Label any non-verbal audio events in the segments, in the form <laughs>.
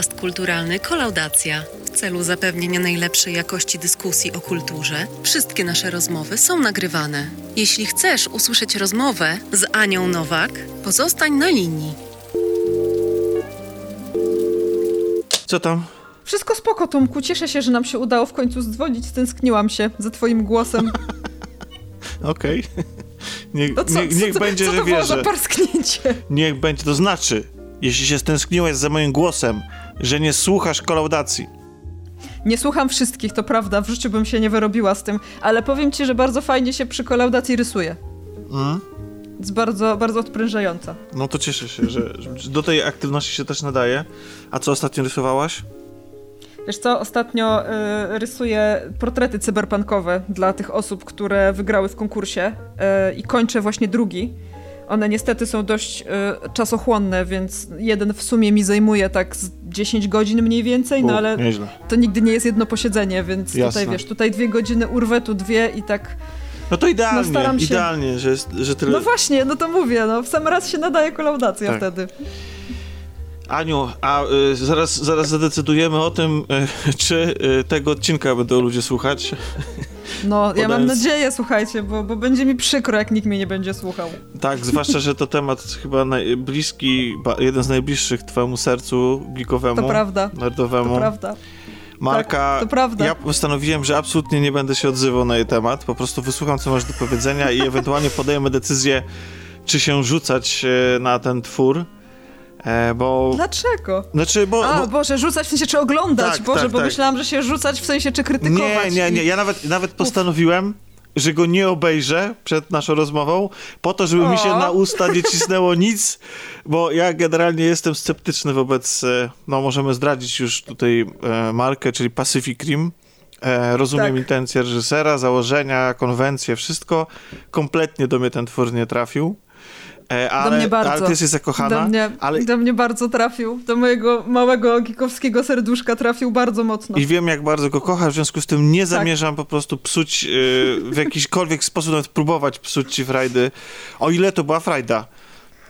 Podcast kulturalny Kolaudacja. W celu zapewnienia najlepszej jakości dyskusji o kulturze, wszystkie nasze rozmowy są nagrywane. Jeśli chcesz usłyszeć rozmowę z Anią Nowak, pozostań na linii. Co tam? Wszystko spoko, Tomku. Cieszę się, że nam się udało w końcu zdzwonić. Stęskniłam się za twoim głosem. <laughs> Okej. <laughs> Niech, No co, niech, niech co, będzie, co że wierzę. parsknięcie? Niech będzie, to znaczy, jeśli się stęskniłeś za moim głosem, że nie słuchasz kolaudacji. Nie słucham wszystkich, to prawda. W życiu bym się nie wyrobiła z tym, ale powiem ci, że bardzo fajnie się przy kolaudacji rysuje. Mm? Jest bardzo, bardzo odprężająca. No to cieszę się, że, do tej aktywności się też nadaje. A co ostatnio rysowałaś? Wiesz co, ostatnio y, rysuję portrety cyberpunkowe dla tych osób, które wygrały w konkursie y, i kończę właśnie drugi. One niestety są dość y, czasochłonne, więc jeden w sumie mi zajmuje tak z 10 godzin mniej więcej, no ale Nieźle. to nigdy nie jest jedno posiedzenie, więc Jasne. tutaj wiesz, tutaj dwie godziny urwę, tu dwie i tak. No to idealnie, No staram się. idealnie, że, jest, że tyle... No właśnie, no to mówię, no w sam raz się nadaje kolaudacja Tak. wtedy. Aniu, a y, zaraz, zaraz zadecydujemy o tym, y, <laughs> czy y, tego odcinka będą ludzie słuchać. <laughs> No, ja mam Podając- nadzieję, słuchajcie, bo, bo będzie mi przykro, jak nikt mnie nie będzie słuchał. Tak, zwłaszcza, że to temat chyba bliski, jeden z najbliższych twojemu sercu geekowemu, To prawda, nerdowemu. to prawda. Marka, Tak, ja postanowiłem, że absolutnie nie będę się odzywał na jej temat, po prostu wysłucham, co masz do powiedzenia i ewentualnie podejmę decyzję, czy się rzucać e, na ten twór, e, bo... Dlaczego? Znaczy, bo... A, bo Boże, rzucać w sensie czy oglądać, Tak, Boże, tak, bo tak. myślałam, że się rzucać w sensie czy krytykować. nie, nie, nie, ja nawet, nawet postanowiłem, że go nie obejrzę przed naszą rozmową, po to, żeby mi się O. na usta nie cisnęło <laughs> nic, bo ja generalnie jestem sceptyczny wobec, e, no możemy zdradzić już tutaj e, markę, czyli Pacific Rim. E, rozumiem Tak. intencje reżysera, założenia, konwencje, wszystko. Kompletnie do mnie ten twór nie trafił. E, ale, mnie bardzo. ale ty jesteś zakochana. Do mnie, ale do mnie bardzo trafił, do mojego małego gikowskiego serduszka trafił bardzo mocno. I wiem, jak bardzo go kochasz, w związku z tym nie Tak. zamierzam po prostu psuć, yy, w jakiśkolwiek sposób nawet próbować psuć ci frajdy, o ile to była frajda.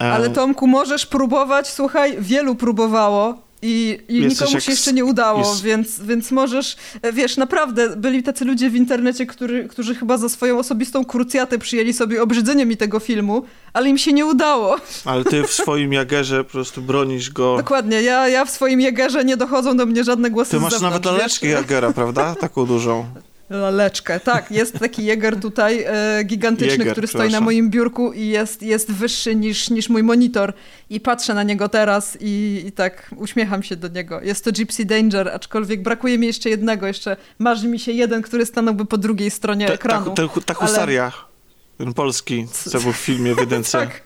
E, Ale Tomku, możesz próbować, słuchaj, wielu próbowało. I, i nikomu się jeszcze nie udało, jest- więc, więc możesz, e, wiesz, naprawdę byli tacy ludzie w internecie, który, którzy chyba za swoją osobistą krucjatę przyjęli sobie obrzydzenie mi tego filmu, ale im się nie udało. Ale ty w <laughs> swoim jagerze po prostu bronisz go. Dokładnie, ja, ja w swoim jegerze nie dochodzą do mnie żadne głosy Ty masz zewnątrz, nawet laleczkę jagera, prawda? Taką dużą. <laughs> Laleczkę, tak. Jest taki jeger tutaj e, gigantyczny, Jäger, który stoi na moim biurku i jest, jest wyższy niż, niż mój monitor. I patrzę na niego teraz i, i tak uśmiecham się do niego. Jest to Gypsy Danger, aczkolwiek brakuje mi jeszcze jednego. Jeszcze marzy mi się jeden, który stanąłby po drugiej stronie Ta, ekranu. ta, ta, ta husaria, ten polski, co był w filmie w <laughs> jedynce. Tak.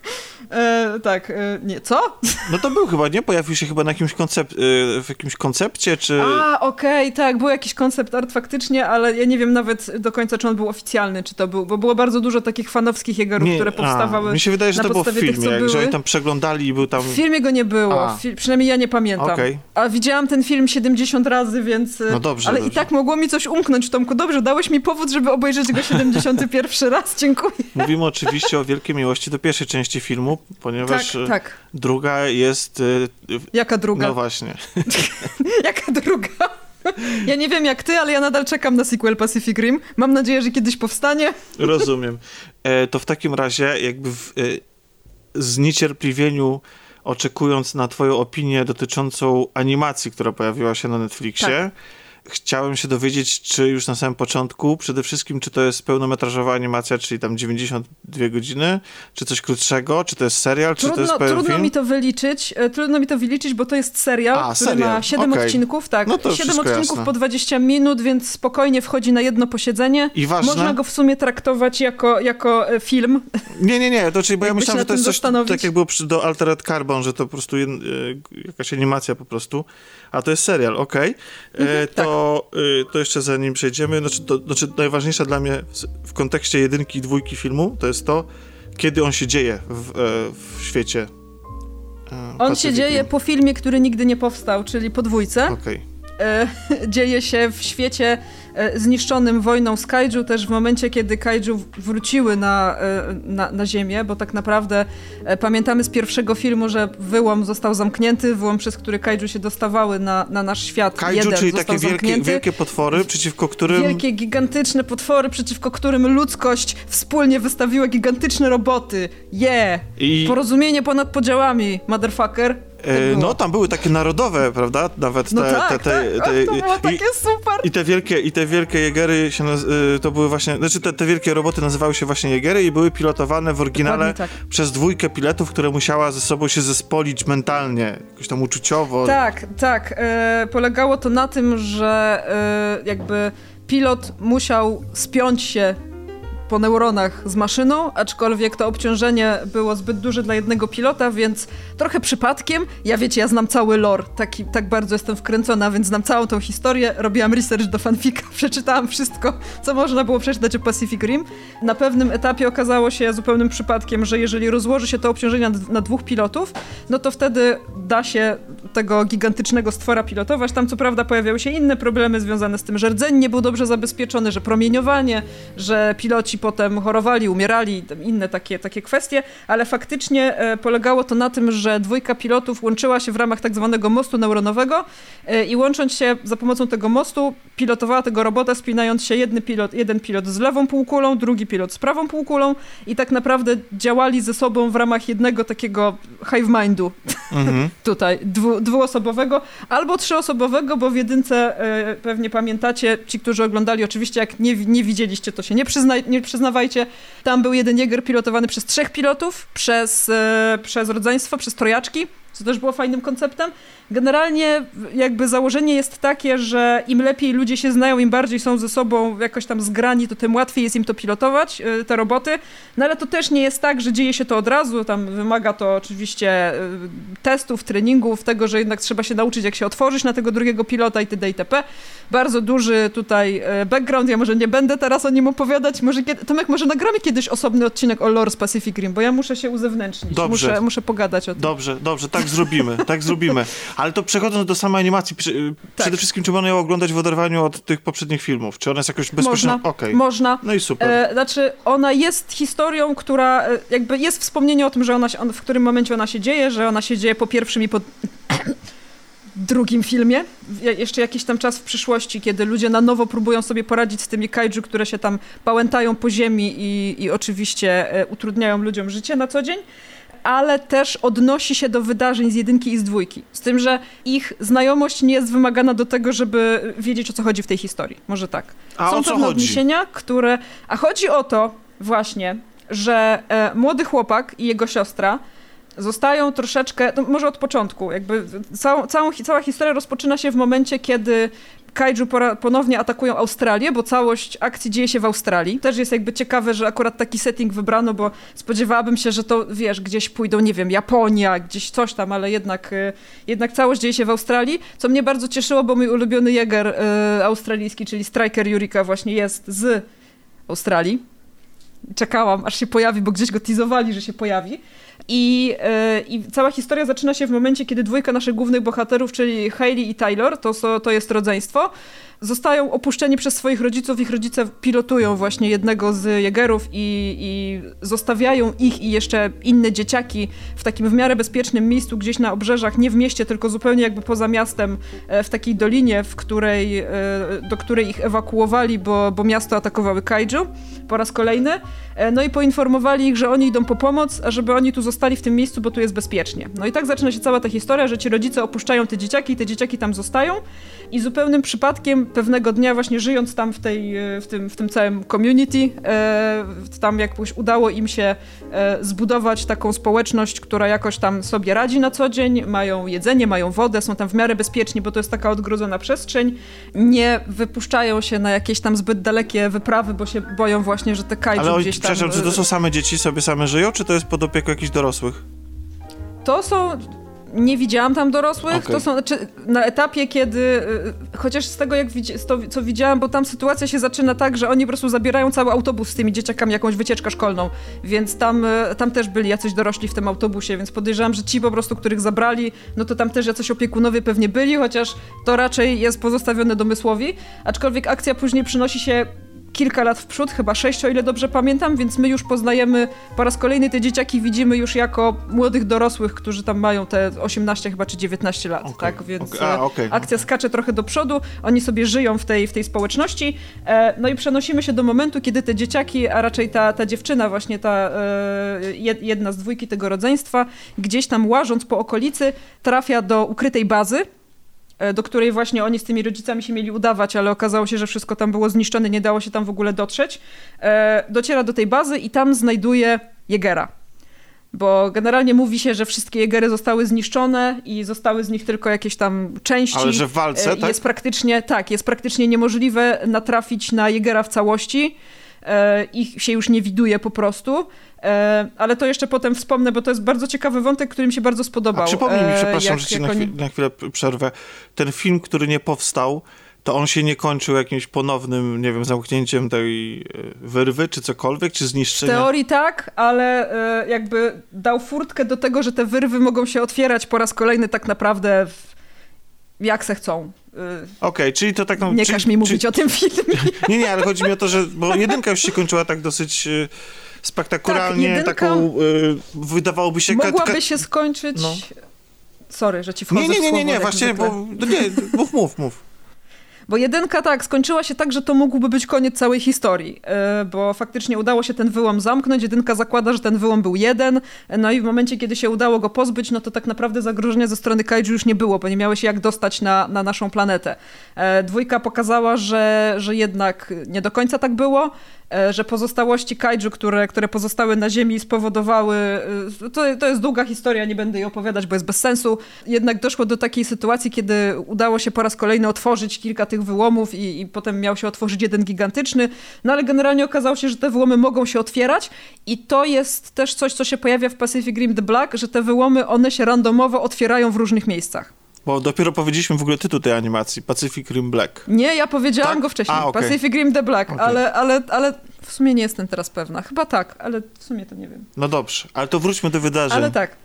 E, tak, e, nie, co? <laughs> No to był chyba, nie? Pojawił się chyba na jakimś koncept, y, w jakimś koncepcie, czy... A, okej, tak, był jakiś koncept art faktycznie, ale ja nie wiem nawet do końca, czy on był oficjalny, czy to był, bo było bardzo dużo takich fanowskich jegerów, które powstawały a, mi się wydaje, że na to było w podstawie tych, filmie, jak, że oni tam przeglądali i był tam... W filmie go nie było. Fi- przynajmniej ja nie pamiętam. Okej. A widziałam ten film 70 razy, więc... y, No dobrze, Ale i dobrze. tak mogło mi coś umknąć, Tomku. Dobrze, dałeś mi powód, żeby obejrzeć go 71 raz, <laughs> dziękuję. Mówimy oczywiście o wielkiej miłości do pierwszej części filmu, ponieważ tak, e, tak. druga jest... y, y, Jaka druga? No właśnie. <laughs> Jaka druga? Ja nie wiem jak ty, ale ja nadal czekam na sequel Pacific Rim. Mam nadzieję, że kiedyś powstanie. <laughs> Rozumiem. E, to w takim razie jakby w e, zniecierpliwieniu oczekując na twoją opinię dotyczącą animacji, która pojawiła się na Netflixie, Tak. Chciałem się dowiedzieć, czy już na samym początku, przede wszystkim, czy to jest pełnometrażowa animacja, czyli tam 92 godziny, czy coś krótszego, czy to jest serial, czy to Trudno, jest pełen trudno film? mi to wyliczyć, e, trudno mi to wyliczyć, bo to jest serial, A, który serial, ma 7 okej. odcinków, tak, No to 7 wszystko odcinków jasne. po 20 minut, więc spokojnie wchodzi na jedno posiedzenie. I ważne? Można go w sumie traktować jako, jako e, film. Nie, nie, nie, to czyli, bo ja <laughs> myślałem, że to jest coś tak jak było przy, do Altered Carbon, że to po prostu jed, e, jakaś animacja po prostu, a to jest serial, okej. Mhm, E, To, e, to jeszcze zanim przejdziemy, znaczy, to, znaczy najważniejsze dla mnie w, kontekście jedynki i dwójki filmu, to jest to, kiedy on się dzieje w, e, w świecie. e, On się dzieje po filmie, który nigdy nie powstał, czyli po dwójce. Okej. E, <laughs> dzieje się w świecie e, zniszczonym wojną z kaiju, też w momencie, kiedy kaiju wróciły na, e, na, na ziemię, bo tak naprawdę e, pamiętamy z pierwszego filmu, że wyłom został zamknięty, wyłom, przez który kaiju się dostawały na, na nasz świat. Kaiju, Jeden czyli takie wielkie, wielkie potwory, przeciwko którym... Wielkie, gigantyczne potwory, przeciwko którym ludzkość wspólnie wystawiła gigantyczne roboty. Yeah! I- Porozumienie ponad podziałami, motherfucker. Tak E, było. no, tam były takie narodowe, prawda? Nawet te... No tak, te, te, tak. te, Ach, to było i- takie super. I te wielkie, i te wielkie jegery się naz- y, to były właśnie, znaczy te, te wielkie roboty nazywały się właśnie jegery i były pilotowane w oryginale tak. przez dwójkę pilotów, które musiała ze sobą się zespolić mentalnie, jakoś tam uczuciowo. Tak, tak. E, polegało to na tym, że e, jakby pilot musiał spiąć się po neuronach z maszyną, aczkolwiek to obciążenie było zbyt duże dla jednego pilota, więc trochę przypadkiem, ja wiecie, ja znam cały lore, taki, tak bardzo jestem wkręcona, więc znam całą tą historię, robiłam research do fanfika, <laughs> przeczytałam wszystko, co można było przeczytać o Pacific Rim. Na pewnym etapie okazało się zupełnym przypadkiem, że jeżeli rozłoży się to obciążenie na, dwóch pilotów, no to wtedy da się tego gigantycznego stwora pilotować. Tam co prawda pojawiały się inne problemy związane z tym, że rdzeń nie był dobrze zabezpieczony, że promieniowanie, że piloci potem chorowali, umierali, inne takie, takie kwestie, ale faktycznie e, polegało to na tym, że dwójka pilotów łączyła się w ramach tak zwanego mostu neuronowego e, i łącząc się za pomocą tego mostu, pilotowała tego robota, spinając się jedny pilot, jeden pilot z lewą półkulą, drugi pilot z prawą półkulą i tak naprawdę działali ze sobą w ramach jednego takiego hive mindu Mhm. <laughs> tutaj dwu, dwuosobowego albo trzyosobowego, bo w jedynce e, pewnie pamiętacie, ci, którzy oglądali, oczywiście jak nie, nie widzieliście, to się nie, przyznaj, nie przyznawajcie. Tam był jeden Jäger pilotowany przez trzech pilotów, przez, e, przez rodzeństwo, przez trojaczki, co też było fajnym konceptem. Generalnie jakby założenie jest takie, że im lepiej ludzie się znają, im bardziej są ze sobą jakoś tam zgrani, to tym łatwiej jest im to pilotować, e, te roboty. No ale to też nie jest tak, że dzieje się to od razu, tam wymaga to oczywiście e, testów, treningów, tego, że jednak trzeba się nauczyć, jak się otworzyć na tego drugiego pilota itd. itp. Bardzo duży tutaj e, background, ja może nie będę teraz o nim opowiadać, może kiedy, Tomek, może nagramy kiedyś osobny odcinek o lore z Pacific Rim, bo ja muszę się uzewnętrznić, Dobrze. muszę, muszę pogadać o tym. Dobrze, dobrze, tak zrobimy, tak zrobimy. Ale to przechodząc do samej animacji, przy, Tak. przede wszystkim czy można ją oglądać w oderwaniu od tych poprzednich filmów? Czy ona jest jakoś bezpośrednio... Można, Okej. można. No i super. E, znaczy, ona jest historią, która e, jakby jest wspomnienie o tym, że ona się, on, w którym momencie ona się dzieje, że ona się dzieje po pierwszym i po <coughs> drugim filmie. Je- Jeszcze jakiś tam czas w przyszłości, kiedy ludzie na nowo próbują sobie poradzić z tymi kaiju, które się tam pałętają po ziemi i, i oczywiście e, utrudniają ludziom życie na co dzień. Ale też odnosi się do wydarzeń z jedynki i z dwójki. Z tym, że ich znajomość nie jest wymagana do tego, żeby wiedzieć o co chodzi w tej historii. Może tak. A Są o co pewne chodzi? odniesienia, które. A chodzi o to właśnie, że e, młody chłopak i jego siostra zostają troszeczkę. No może od początku, jakby całą, całą, cała historia rozpoczyna się w momencie, kiedy. Kaiju ponownie atakują Australię, bo całość akcji dzieje się w Australii. Też jest jakby ciekawe, że akurat taki setting wybrano, bo spodziewałabym się, że to, wiesz, gdzieś pójdą, nie wiem, Japonia, gdzieś coś tam, ale jednak, e, jednak całość dzieje się w Australii, co mnie bardzo cieszyło, bo mój ulubiony Jäger e, australijski, czyli Striker Jurika właśnie jest z Australii. Czekałam, aż się pojawi, bo gdzieś go teasowali, że się pojawi. I, e, I cała historia zaczyna się w momencie, kiedy dwójka naszych głównych bohaterów, czyli Hayley i Taylor, to, to jest rodzeństwo, zostają opuszczeni przez swoich rodziców. Ich rodzice pilotują właśnie jednego z Jägerów i, i zostawiają ich i jeszcze inne dzieciaki w takim w miarę bezpiecznym miejscu, gdzieś na obrzeżach, nie w mieście, tylko zupełnie jakby poza miastem, e, w takiej dolinie, w której, e, do której ich ewakuowali, bo, bo miasto atakowały kaiju po raz kolejny. No i poinformowali ich, że oni idą po pomoc, a żeby oni tu zostali w tym miejscu, bo tu jest bezpiecznie. No i tak zaczyna się cała ta historia, że ci rodzice opuszczają te dzieciaki i te dzieciaki tam zostają i zupełnym przypadkiem pewnego dnia właśnie żyjąc tam w, tej, e, w, tym, w tym całym community, e, tam jakoś udało im się e, zbudować taką społeczność, która jakoś tam sobie radzi na co dzień, mają jedzenie, mają wodę, są tam w miarę bezpieczni, bo to jest taka odgrodzona przestrzeń, nie wypuszczają się na jakieś tam zbyt dalekie wyprawy, bo się boją właśnie, że te kaiju Ale gdzieś tam... przepraszam, czy to są same dzieci, sobie same żyją, czy to jest pod opieką jakichś dorosłych? To są. nie widziałam tam dorosłych. Okay. To są znaczy, na etapie, kiedy y, chociaż z tego, jak z to, co widziałam, bo tam sytuacja się zaczyna tak, że oni po prostu zabierają cały autobus z tymi dzieciakami, jakąś wycieczkę szkolną, więc tam, y, tam też byli jacyś dorośli w tym autobusie, więc podejrzewam, że ci po prostu, których zabrali, no to tam też jacyś opiekunowie pewnie byli, chociaż to raczej jest pozostawione domysłowi, aczkolwiek akcja później przynosi się kilka lat w przód, chyba sześć, o ile dobrze pamiętam, więc my już poznajemy po raz kolejny te dzieciaki widzimy już jako młodych dorosłych, którzy tam mają te 18 chyba czy 19 lat, okay, tak? Więc okay. A, okay, akcja skacze trochę do przodu, oni sobie żyją w tej, w tej społeczności. E, no i przenosimy się do momentu, kiedy te dzieciaki, a raczej ta, ta dziewczyna, właśnie ta e, jedna z dwójki tego rodzeństwa, gdzieś tam łażąc po okolicy, trafia do ukrytej bazy, E, do której właśnie oni z tymi rodzicami się mieli udawać, ale okazało się, że wszystko tam było zniszczone, nie dało się tam w ogóle dotrzeć. E, dociera do tej bazy i tam znajduje Jegera. Bo generalnie mówi się, że wszystkie Jegery zostały zniszczone i zostały z nich tylko jakieś tam części. Ale że w walce, e, tak? Jest praktycznie, tak, jest praktycznie niemożliwe natrafić na Jegera w całości. Ich się już nie widuje po prostu. E, ale to jeszcze potem wspomnę, bo to jest bardzo ciekawy wątek, który mi się bardzo spodobał. A przypomnij mi, e, przepraszam, jak, że ci na, chwilę, na chwilę przerwę. Ten film, który nie powstał, to on się nie kończył jakimś ponownym, nie wiem, zamknięciem tej e, wyrwy, czy cokolwiek, czy zniszczeniem? W teorii tak, ale jakby dał furtkę do tego, że te wyrwy mogą się otwierać po raz kolejny tak naprawdę w, jak se chcą. Okej, okay, czyli to tak... No, nie czyli, każ mi mówić czyli, o tym filmie. <laughs> Nie, nie, ale chodzi mi o to, że... Bo jedynka już się kończyła tak dosyć spektakularnie, tak, taką, y, wydawałoby się... Mogłaby się skończyć... No. Sorry, że ci wchodzę Nie, nie, nie, nie, nie, właśnie, bo... Nie, mów, mów, mów. Bo jedynka tak, skończyła się tak, że to mógłby być koniec całej historii, yy, bo faktycznie udało się ten wyłom zamknąć. Jedynka zakłada, że ten wyłom był jeden, no i w momencie, kiedy się udało go pozbyć, no to tak naprawdę zagrożenia ze strony kaiju już nie było, bo nie miały się jak dostać na, na naszą planetę. Yy, dwójka pokazała, że, że jednak nie do końca tak było. E, że pozostałości kaiju, które, które pozostały na ziemi spowodowały, e, to, to jest długa historia, nie będę jej opowiadać, bo jest bez sensu, jednak doszło do takiej sytuacji, kiedy udało się po raz kolejny otworzyć kilka tych wyłomów i, i potem miał się otworzyć jeden gigantyczny, no ale generalnie okazało się, że te wyłomy mogą się otwierać i to jest też coś, co się pojawia w Pacific Rim The Black, że te wyłomy, one się randomowo otwierają w różnych miejscach. Bo dopiero powiedzieliśmy w ogóle tytuł tej animacji, Pacific Rim Black. Nie, ja powiedziałam tak? go wcześniej, A, okay. Pacific Rim The Black, okay. ale, ale, ale w sumie nie jestem teraz pewna. Chyba tak, ale w sumie to nie wiem. No dobrze, ale to wróćmy do wydarzeń. Ale tak.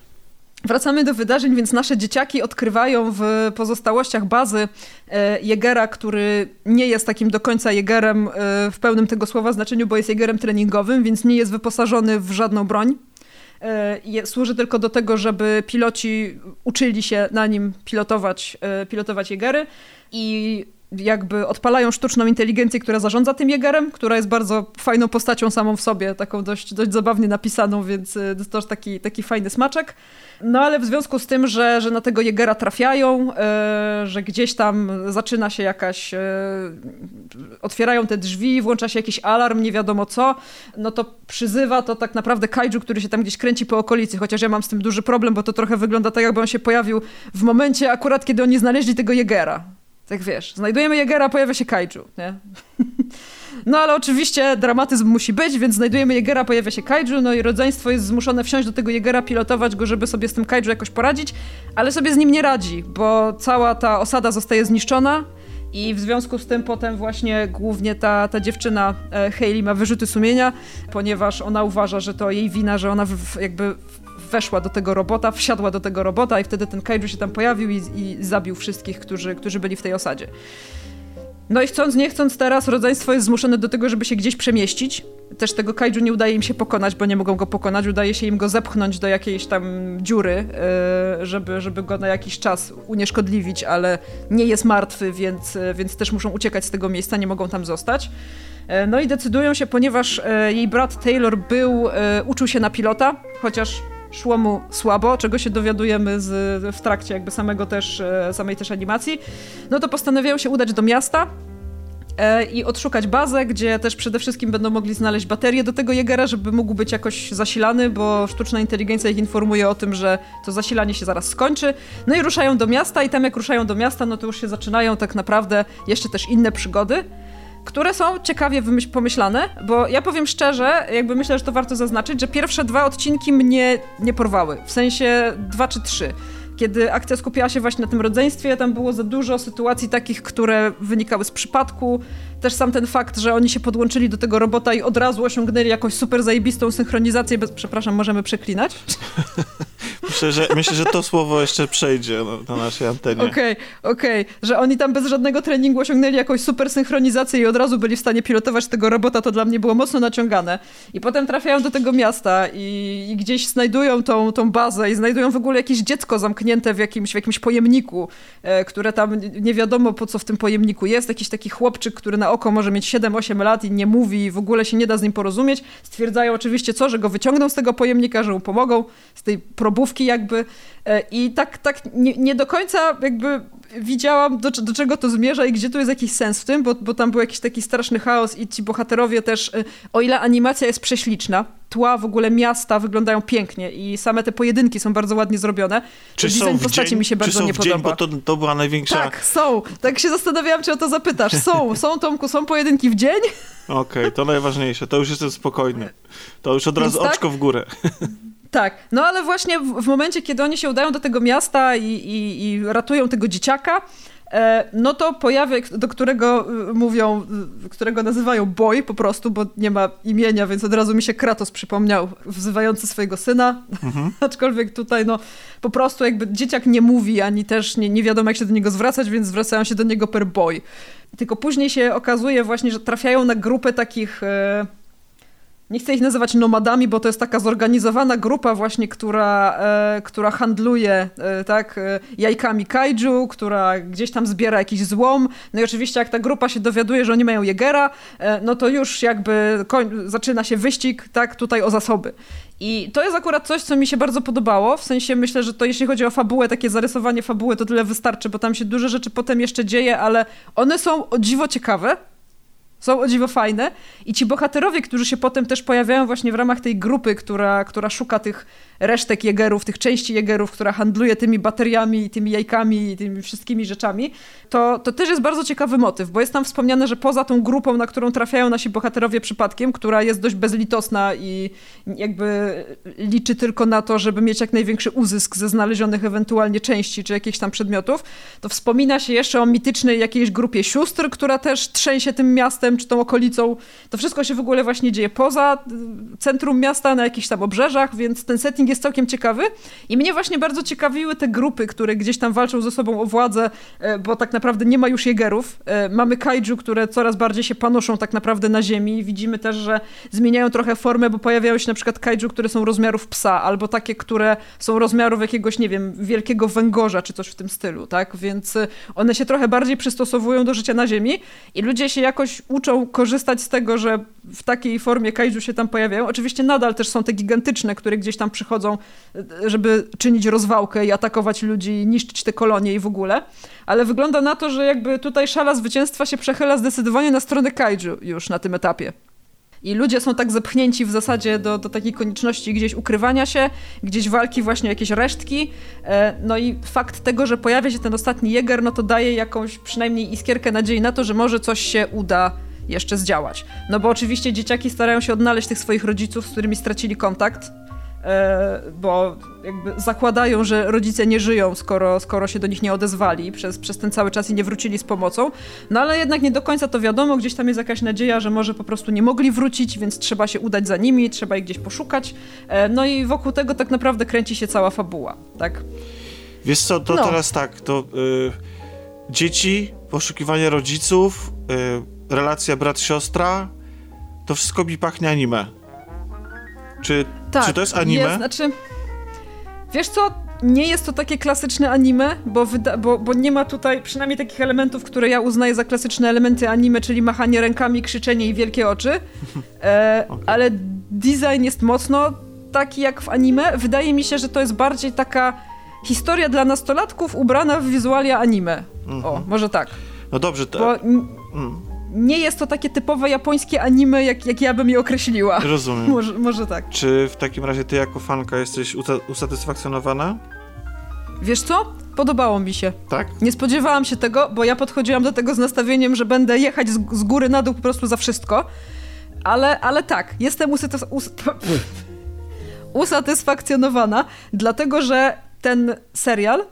Wracamy do wydarzeń, więc nasze dzieciaki odkrywają w pozostałościach bazy e, Jegera, który nie jest takim do końca Jegerem e, w pełnym tego słowa znaczeniu, bo jest Jegerem treningowym, więc nie jest wyposażony w żadną broń. E, służy tylko do tego, żeby piloci uczyli się na nim pilotować, e, pilotować Jägery i jakby odpalają sztuczną inteligencję, która zarządza tym Jägerem, która jest bardzo fajną postacią samą w sobie, taką dość, dość zabawnie napisaną, więc e, to jest taki, taki fajny smaczek. No ale w związku z tym, że, że na tego Jegera trafiają, e, że gdzieś tam zaczyna się jakaś, e, otwierają te drzwi, włącza się jakiś alarm, nie wiadomo co, no to przyzywa to tak naprawdę kaiju, który się tam gdzieś kręci po okolicy, chociaż ja mam z tym duży problem, bo to trochę wygląda tak, jakby on się pojawił w momencie akurat, kiedy oni znaleźli tego Jegera. Tak wiesz, znajdujemy Jegera, pojawia się kaiju, nie? <laughs> No ale oczywiście dramatyzm musi być, więc znajdujemy Jegera, pojawia się kaiju, no i rodzeństwo jest zmuszone wsiąść do tego Jegera, pilotować go, żeby sobie z tym kaiju jakoś poradzić, ale sobie z nim nie radzi, bo cała ta osada zostaje zniszczona i w związku z tym potem właśnie głównie ta, ta dziewczyna e, Hayley ma wyrzuty sumienia, ponieważ ona uważa, że to jej wina, że ona w, jakby weszła do tego robota, wsiadła do tego robota i wtedy ten kaiju się tam pojawił i, i zabił wszystkich, którzy, którzy byli w tej osadzie. No i chcąc, nie chcąc teraz, rodzeństwo jest zmuszone do tego, żeby się gdzieś przemieścić. Też tego kaiju nie udaje im się pokonać, bo nie mogą go pokonać. Udaje się im go zepchnąć do jakiejś tam dziury, e, żeby, żeby go na jakiś czas unieszkodliwić, ale nie jest martwy, więc, e, więc też muszą uciekać z tego miejsca, nie mogą tam zostać. E, no i decydują się, ponieważ jej brat Taylor był, uczył się na pilota, chociaż szło mu słabo, czego się dowiadujemy z, w trakcie jakby samego też, e, samej też animacji, no to postanawiają się udać do miasta, e, i odszukać bazę, gdzie też przede wszystkim będą mogli znaleźć baterię do tego Jegera, żeby mógł być jakoś zasilany, bo sztuczna inteligencja ich informuje o tym, że to zasilanie się zaraz skończy. No i ruszają do miasta i tam jak ruszają do miasta, no to już się zaczynają tak naprawdę jeszcze też inne przygody które są ciekawie pomyślane, bo ja powiem szczerze, jakby myślę, że to warto zaznaczyć, że pierwsze dwa odcinki mnie nie porwały. W sensie dwa czy trzy. kiedy akcja skupiała się właśnie na tym rodzeństwie, tam było za dużo sytuacji takich, które wynikały z przypadku. Też sam ten fakt, że oni się podłączyli do tego robota i od razu osiągnęli jakąś super zajebistą synchronizację, bez, przepraszam, możemy przeklinać? <laughs> Myślę, że, myślę, że to słowo jeszcze przejdzie na, na naszej antenie. Okej, okay, okej, okay. że oni tam bez żadnego treningu osiągnęli jakąś super synchronizację i od razu byli w stanie pilotować tego robota, to dla mnie było mocno naciągane. I potem trafiają do tego miasta i, i gdzieś znajdują tą, tą bazę i znajdują w ogóle jakieś dziecko zamknięte w jakimś, w jakimś pojemniku, e, które tam nie wiadomo po co w tym pojemniku jest. Jakiś taki chłopczyk, który na oko może mieć 7-8 lat i nie mówi i w ogóle się nie da z nim porozumieć. Stwierdzają oczywiście co, że go wyciągną z tego pojemnika, że mu pomogą z tej probówki jakby. E, I tak, tak nie, nie do końca jakby widziałam, do, do, czego to zmierza i gdzie tu jest jakiś sens w tym, bo, bo tam był jakiś taki straszny chaos i ci bohaterowie też, e, o ile animacja jest prześliczna, tła w ogóle miasta wyglądają pięknie i same te pojedynki są bardzo ładnie zrobione. Czy Design są w postaci dzień, mi się bardzo nie podoba. Dzień, bo to, to była największa... Tak, są. Tak się zastanawiałam, czy o to zapytasz. Są, <laughs> są Tomku, są pojedynki w dzień. Okej, okay, to najważniejsze. To już jestem spokojny. To już od razu tak? oczko w górę. <laughs> Tak, no ale właśnie w, w, momencie, kiedy oni się udają do tego miasta i, i, i ratują tego dzieciaka, e, no to pojawia, do którego y, mówią, y, którego nazywają Boy po prostu, bo nie ma imienia, więc od razu mi się Kratos przypomniał, wzywający swojego syna. Mhm. <laughs> Aczkolwiek tutaj no po prostu jakby dzieciak nie mówi, ani też nie, nie wiadomo jak się do niego zwracać, więc zwracają się do niego per Boy. Tylko później się okazuje właśnie, że trafiają na grupę takich... E, nie chcę ich nazywać nomadami, bo to jest taka zorganizowana grupa właśnie, która, e, która handluje e, tak, e, jajkami kaiju, która gdzieś tam zbiera jakiś złom. No i oczywiście jak ta grupa się dowiaduje, że oni mają Jegera, e, no to już jakby zaczyna się wyścig tak, tutaj o zasoby. I to jest akurat coś, co mi się bardzo podobało, w sensie myślę, że to jeśli chodzi o fabułę, takie zarysowanie fabuły, to tyle wystarczy, bo tam się dużo rzeczy potem jeszcze dzieje, ale one są o dziwo ciekawe, są o dziwo fajne. I ci bohaterowie, którzy się potem też pojawiają właśnie w ramach tej grupy, która, która szuka tych resztek jegerów, tych części jegerów, która handluje tymi bateriami, tymi jajkami i tymi wszystkimi rzeczami, to, to też jest bardzo ciekawy motyw, bo jest tam wspomniane, że poza tą grupą, na którą trafiają nasi bohaterowie przypadkiem, która jest dość bezlitosna i jakby liczy tylko na to, żeby mieć jak największy uzysk ze znalezionych ewentualnie części czy jakichś tam przedmiotów, to wspomina się jeszcze o mitycznej jakiejś grupie sióstr, która też trzęsie tym miastem czy tą okolicą. To wszystko się w ogóle właśnie dzieje poza centrum miasta, na jakichś tam obrzeżach, więc ten setting jest całkiem ciekawy i mnie właśnie bardzo ciekawiły te grupy, które gdzieś tam walczą ze sobą o władzę, e, bo tak naprawdę nie ma już jegerów. E, mamy kaiju, które coraz bardziej się panoszą tak naprawdę na ziemi. Widzimy też, że zmieniają trochę formę, bo pojawiają się na przykład kaiju, które są rozmiarów psa, albo takie, które są rozmiarów jakiegoś, nie wiem, wielkiego węgorza, czy coś w tym stylu, tak? Więc e, one się trochę bardziej przystosowują do życia na ziemi i ludzie się jakoś uczą korzystać z tego, że w takiej formie kaiju się tam pojawiają. Oczywiście nadal też są te gigantyczne, które gdzieś tam przychodzą żeby czynić rozwałkę i atakować ludzi, niszczyć te kolonie i w ogóle. Ale wygląda na to, że jakby tutaj szala zwycięstwa się przechyla zdecydowanie na stronę kaiju już na tym etapie. I ludzie są tak zepchnięci w zasadzie do, do takiej konieczności gdzieś ukrywania się, gdzieś walki właśnie jakieś resztki. E, no i fakt tego, że pojawia się ten ostatni Jäger, no to daje jakąś przynajmniej iskierkę nadziei na to, że może coś się uda jeszcze zdziałać. No bo oczywiście dzieciaki starają się odnaleźć tych swoich rodziców, z którymi stracili kontakt. E, bo jakby zakładają, że rodzice nie żyją, skoro, skoro się do nich nie odezwali przez, przez ten cały czas i nie wrócili z pomocą. No ale jednak nie do końca to wiadomo, gdzieś tam jest jakaś nadzieja, że może po prostu nie mogli wrócić, więc trzeba się udać za nimi, trzeba ich gdzieś poszukać. E, no i wokół tego tak naprawdę kręci się cała fabuła, tak? Wiesz co, to no. teraz tak, to y, dzieci, poszukiwanie rodziców, y, relacja brat-siostra, to wszystko mi pachnie anime. Czy, tak, czy to jest anime? Jest, znaczy, wiesz co, nie jest to takie klasyczne anime, bo, wyda- bo, bo nie ma tutaj przynajmniej takich elementów, które ja uznaję za klasyczne elementy anime, czyli machanie rękami, krzyczenie i wielkie oczy. E, <laughs> okay. Ale design jest mocno taki jak w anime. Wydaje mi się, że to jest bardziej taka historia dla nastolatków ubrana w wizualia anime. Mm -hmm. O, mhm. może tak. No dobrze, to... Bo, mm nie jest to takie typowe japońskie anime, jak, jak ja bym je określiła. Rozumiem. <laughs> może, może tak. Czy w takim razie ty jako fanka jesteś usatysfakcjonowana? Wiesz co? Podobało mi się. Tak? Nie spodziewałam się tego, bo ja podchodziłam do tego z nastawieniem, że będę jechać z, z góry na dół po prostu za wszystko. Ale, ale tak, jestem usatys us <laughs> usatysfakcjonowana, dlatego że ten serial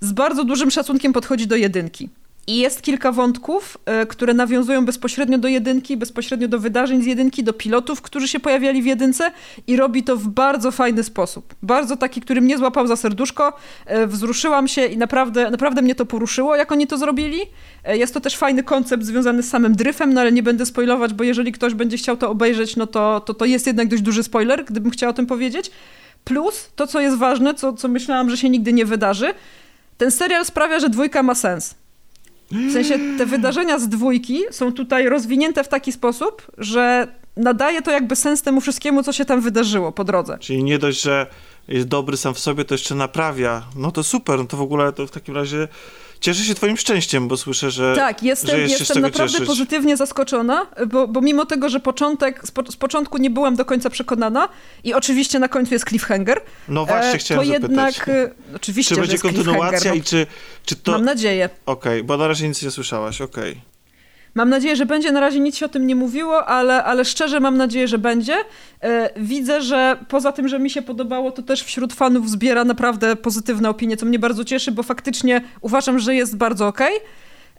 z bardzo dużym szacunkiem podchodzi do jedynki. I jest kilka wątków, y, które nawiązują bezpośrednio do jedynki, bezpośrednio do wydarzeń z jedynki, do pilotów, którzy się pojawiali w jedynce i robi to w bardzo fajny sposób. Bardzo taki, który mnie złapał za serduszko. Y, wzruszyłam się i naprawdę, naprawdę mnie to poruszyło, jak oni to zrobili. Y, jest to też fajny koncept związany z samym dryfem, no ale nie będę spoilować, bo jeżeli ktoś będzie chciał to obejrzeć, no to, to, to jest jednak dość duży spoiler, gdybym chciała o tym powiedzieć. Plus to, co jest ważne, co, co myślałam, że się nigdy nie wydarzy, ten serial sprawia, że dwójka ma sens. W sensie te wydarzenia z dwójki są tutaj rozwinięte w taki sposób, że nadaje to jakby sens temu wszystkiemu, co się tam wydarzyło po drodze. Czyli nie dość, że jest dobry sam w sobie, to jeszcze naprawia. No to super, no to w ogóle to w takim razie Cieszę się twoim szczęściem, bo słyszę, że. Tak, jestem, że jestem naprawdę cieszyć. pozytywnie zaskoczona, bo, bo mimo tego, że początek, z, po, z, początku nie byłam do końca przekonana i oczywiście na końcu jest cliffhanger. No właśnie, e, chciałem to zapytać. jednak. E, oczywiście, czy będzie kontynuacja no. i czy, czy to. Mam nadzieję. Okej, okay, bo na razie nic nie słyszałaś, okej. Okay. Mam nadzieję, że będzie. Na razie nic się o tym nie mówiło, ale, ale szczerze mam nadzieję, że będzie. E, widzę, że poza tym, że mi się podobało, to też wśród fanów zbiera naprawdę pozytywne opinie, co mnie bardzo cieszy, bo faktycznie uważam, że jest bardzo okej. Okay.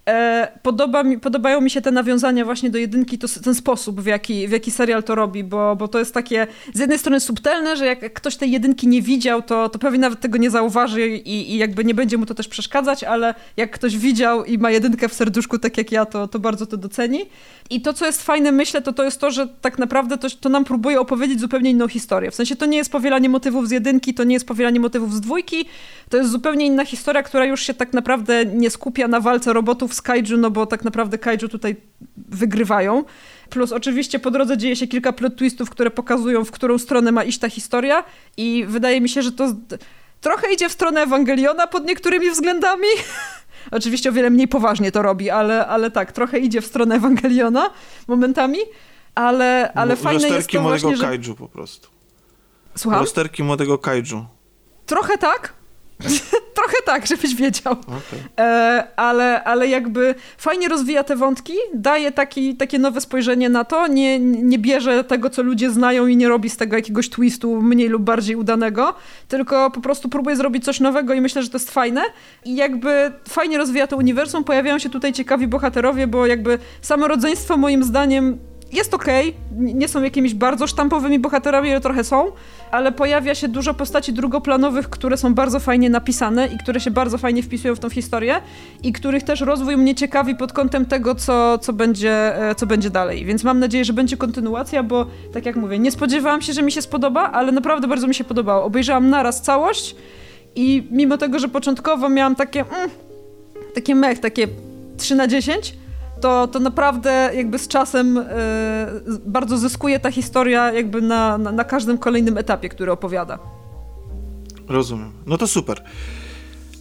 E, podoba mi, podobają mi się te nawiązania właśnie do jedynki, to, ten sposób, w jaki, w jaki serial to robi, bo, bo to jest takie z jednej strony subtelne, że jak ktoś tej jedynki nie widział, to, to pewnie nawet tego nie zauważy i, i jakby nie będzie mu to też przeszkadzać, ale jak ktoś widział i ma jedynkę w serduszku, tak jak ja, to, to bardzo to doceni. I to, co jest fajne, myślę, to to jest to, że tak naprawdę to, to nam próbuje opowiedzieć zupełnie inną historię. W sensie to nie jest powielanie motywów z jedynki, to nie jest powielanie motywów z dwójki, to jest zupełnie inna historia, która już się tak naprawdę nie skupia na walce robotów z kaiju, no bo tak naprawdę kaiju tutaj wygrywają. Plus oczywiście po drodze dzieje się kilka plot twistów, które pokazują, w którą stronę ma iść ta historia i wydaje mi się, że to trochę idzie w stronę Ewangeliona pod niektórymi względami. <laughs> Oczywiście o wiele mniej poważnie to robi, ale, ale tak, trochę idzie w stronę Ewangeliona momentami, ale, ale fajne jest to młodego właśnie, kaiju że... po prostu. Słucham? Rozterki młodego kaiju. Trochę tak, <laughs> Trochę tak, żebyś wiedział. Okay. E, ale, ale jakby fajnie rozwija te wątki, daje taki, takie nowe spojrzenie na to, nie, nie bierze tego, co ludzie znają i nie robi z tego jakiegoś twistu mniej lub bardziej udanego, tylko po prostu próbuje zrobić coś nowego i myślę, że to jest fajne. I jakby fajnie rozwija to uniwersum, pojawiają się tutaj ciekawi bohaterowie, bo jakby samo rodzeństwo moim zdaniem jest okej, okay. nie są jakimiś bardzo sztampowymi bohaterami, ale trochę są, ale pojawia się dużo postaci drugoplanowych, które są bardzo fajnie napisane i które się bardzo fajnie wpisują w tą historię i których też rozwój mnie ciekawi pod kątem tego, co, co, będzie, e, co będzie dalej. Więc mam nadzieję, że będzie kontynuacja, bo tak jak mówię, nie spodziewałam się, że mi się spodoba, ale naprawdę bardzo mi się podobało. Obejrzałam naraz całość i mimo tego, że początkowo miałam takie mm, takie mech, takie 3 na 10, to, to naprawdę jakby z czasem y, bardzo zyskuje ta historia jakby na, na, na każdym kolejnym etapie, który opowiada. Rozumiem. No to super.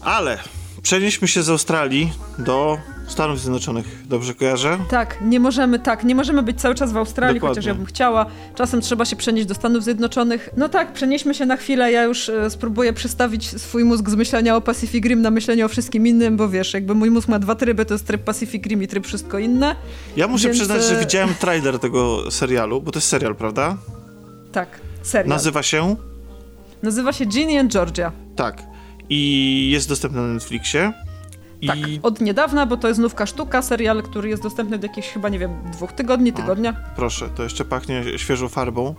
Ale przenieśmy się z Australii do Stanów Zjednoczonych, dobrze kojarzę? Tak, nie możemy, tak, nie możemy być cały czas w Australii, Dokładnie. chociaż ja bym chciała. Czasem trzeba się przenieść do Stanów Zjednoczonych. No tak, przenieśmy się na chwilę, ja już e, spróbuję przestawić swój mózg z myślenia o Pacific Rim na myślenie o wszystkim innym, bo wiesz, jakby mój mózg ma dwa tryby, to jest tryb Pacific Rim i tryb wszystko inne. Ja muszę więc... przyznać, że e, widziałem trailer tego serialu, bo to jest serial, prawda? Tak, serial. Nazywa się? Nazywa się Ginny and Georgia. Tak. I jest dostępny na Netflixie. Tak, od niedawna, bo to jest nówka sztuka, serial, który jest dostępny do jakichś chyba, nie wiem, dwóch tygodni, tygodnia. A, proszę, to jeszcze pachnie świeżą farbą.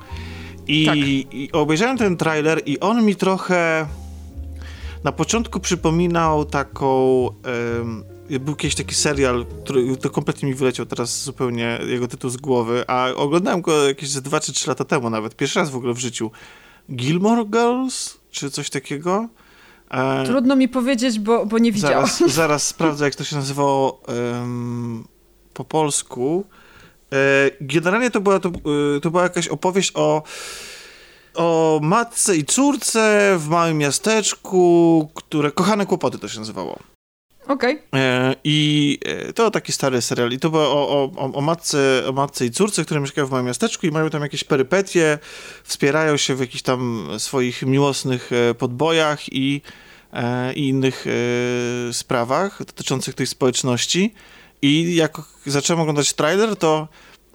I, tak. I obejrzałem ten trailer i on mi trochę na początku przypominał taką... Um, był kiedyś taki serial, który to kompletnie mi wyleciał teraz zupełnie jego tytuł z głowy, a oglądałem go jakieś 2 czy 3 lata temu nawet, pierwszy raz w ogóle w życiu. Gilmore Girls? Czy coś takiego? E, Trudno mi powiedzieć, bo, bo nie widziałam. Zaraz, <laughs> zaraz sprawdzę, jak to się nazywało um, po polsku. E, generalnie to była, to, e, to była jakaś opowieść o o matce i córce w małym miasteczku, które kochane kłopoty to się nazywało. Okej. Okay. I to taki stary serial. I to było o, o, o, matce, o matce i córce, które mieszkają w małym miasteczku i mają tam jakieś perypetie, wspierają się w jakichś tam swoich miłosnych podbojach i E, i innych e, sprawach dotyczących tej społeczności. I jak zacząłem oglądać trailer, to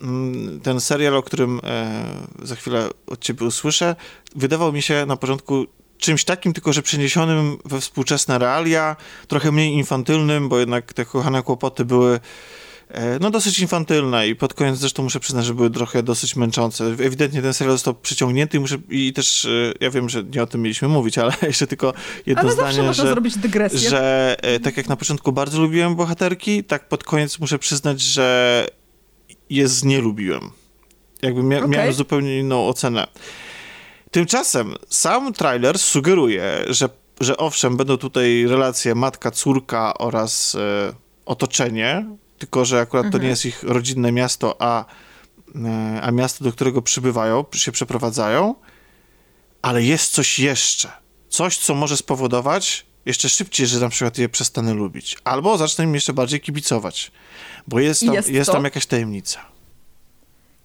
mm, ten serial, o którym e, za chwilę od ciebie usłyszę, wydawał mi się na początku czymś takim, tylko że przeniesionym we współczesne realia, trochę mniej infantylnym, bo jednak te kochane kłopoty były e, no dosyć infantylne i pod koniec zresztą muszę przyznać, że były trochę dosyć męczące. Ewidentnie ten serial został przyciągnięty i muszę i też e, ja wiem, że nie o tym mieliśmy mówić, ale <laughs> jeszcze tylko jedno ale zdanie, że, zrobić dygresję. że e, tak jak na początku bardzo lubiłem bohaterki, tak pod koniec muszę przyznać, że je nie lubiłem. Jakby mia okay. miałem zupełnie inną ocenę. Tymczasem sam trailer sugeruje, że, że owszem, będą tutaj relacje matka-córka oraz e, otoczenie, tylko że akurat mhm. to nie jest ich rodzinne miasto, a, e, a miasto, do którego przybywają, się przeprowadzają, ale jest coś jeszcze. Coś, co może spowodować jeszcze szybciej, że na przykład je przestanę lubić. Albo zacznę im jeszcze bardziej kibicować, bo jest tam, jest, jest tam jakaś tajemnica.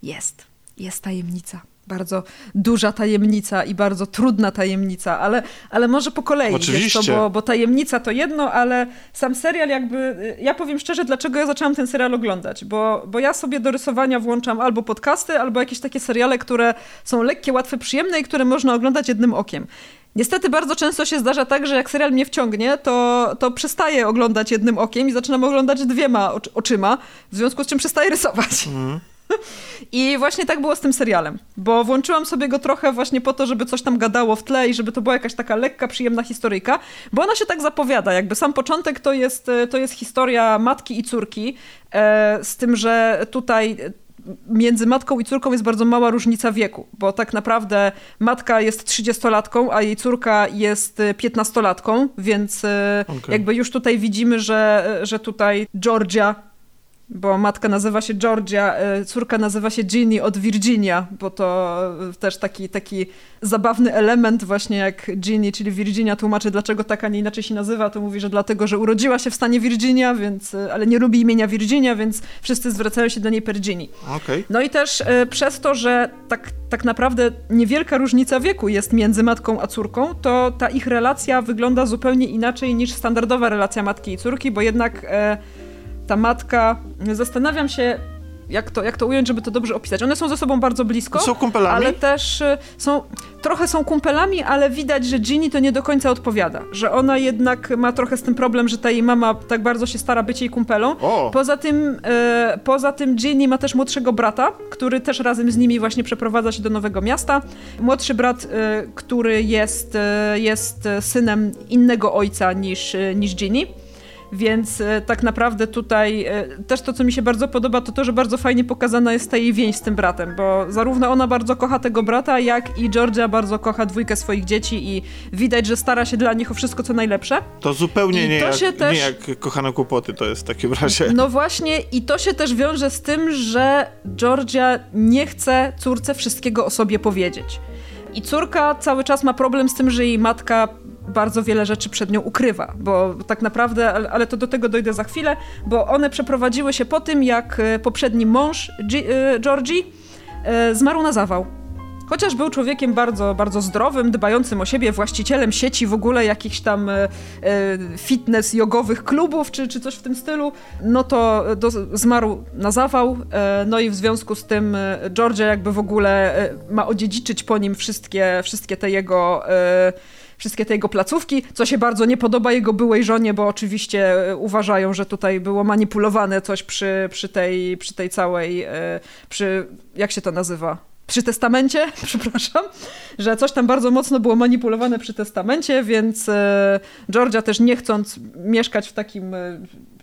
Jest. Jest tajemnica bardzo duża tajemnica i bardzo trudna tajemnica, ale, ale może po kolei. Oczywiście. To, bo, bo tajemnica to jedno, ale sam serial jakby... Ja powiem szczerze, dlaczego ja zaczęłam ten serial oglądać, bo, bo ja sobie do rysowania włączam albo podcasty, albo jakieś takie seriale, które są lekkie, łatwe, przyjemne i które można oglądać jednym okiem. Niestety bardzo często się zdarza tak, że jak serial mnie wciągnie, to, to przestaję oglądać jednym okiem i zaczynam oglądać dwiema oczyma, w związku z czym przestaję rysować. Mm. <laughs> I właśnie tak było z tym serialem, bo włączyłam sobie go trochę właśnie po to, żeby coś tam gadało w tle i żeby to była jakaś taka lekka, przyjemna historyjka, bo ona się tak zapowiada, jakby sam początek to jest, to jest historia matki i córki, e, z tym, że tutaj między matką i córką jest bardzo mała różnica wieku, bo tak naprawdę matka jest 30-latką, a jej córka jest 15-latką, więc e, okay. jakby już tutaj widzimy, że, że tutaj Georgia bo matka nazywa się Georgia, e, córka nazywa się Ginny od Virginia, bo to też taki, taki zabawny element właśnie jak Ginny, czyli Virginia tłumaczy dlaczego tak, a nie inaczej się nazywa, to mówi, że dlatego, że urodziła się w stanie Virginia, więc, e, ale nie lubi imienia Virginia, więc wszyscy zwracają się do niej per Ginny. Okay. No i też e, przez to, że tak, tak naprawdę niewielka różnica wieku jest między matką a córką, to ta ich relacja wygląda zupełnie inaczej niż standardowa relacja matki i córki, bo jednak ta matka, zastanawiam się, jak to, jak to ująć, żeby to dobrze opisać. One są ze sobą bardzo blisko. Są kumpelami? Ale też y, są, trochę są kumpelami, ale widać, że Ginny to nie do końca odpowiada. Że ona jednak ma trochę z tym problem, że ta jej mama tak bardzo się stara być jej kumpelą. O. Poza tym, e, poza tym Ginny ma też młodszego brata, który też razem z nimi właśnie przeprowadza się do nowego miasta. Młodszy brat, e, który jest, e, jest synem innego ojca niż, niż Ginny. Więc e, tak naprawdę tutaj e, też to, co mi się bardzo podoba, to to, że bardzo fajnie pokazana jest ta jej więź z tym bratem, bo zarówno ona bardzo kocha tego brata, jak i Georgia bardzo kocha dwójkę swoich dzieci i widać, że stara się dla nich o wszystko, co najlepsze. To zupełnie nie jak, też... nie jak kochane kłopoty to jest w takim razie. No właśnie i to się też wiąże z tym, że Georgia nie chce córce wszystkiego o sobie powiedzieć. I córka cały czas ma problem z tym, że jej matka bardzo wiele rzeczy przed nią ukrywa, bo tak naprawdę, ale to do tego dojdę za chwilę, bo one przeprowadziły się po tym, jak e, poprzedni mąż G e, Georgie e, zmarł na zawał. Chociaż był człowiekiem bardzo, bardzo zdrowym, dbającym o siebie, właścicielem sieci w ogóle jakichś tam fitness jogowych klubów czy, czy coś w tym stylu, no to do, zmarł na zawał. No i w związku z tym Georgia jakby w ogóle ma odziedziczyć po nim wszystkie, wszystkie te jego wszystkie te jego placówki, co się bardzo nie podoba jego byłej żonie, bo oczywiście e, uważają, że tutaj było manipulowane coś przy, przy, tej, przy tej całej, e, przy, jak się to nazywa? Przy testamencie, <laughs> przepraszam, że coś tam bardzo mocno było manipulowane przy testamencie, więc e, Georgia też nie chcąc mieszkać w takim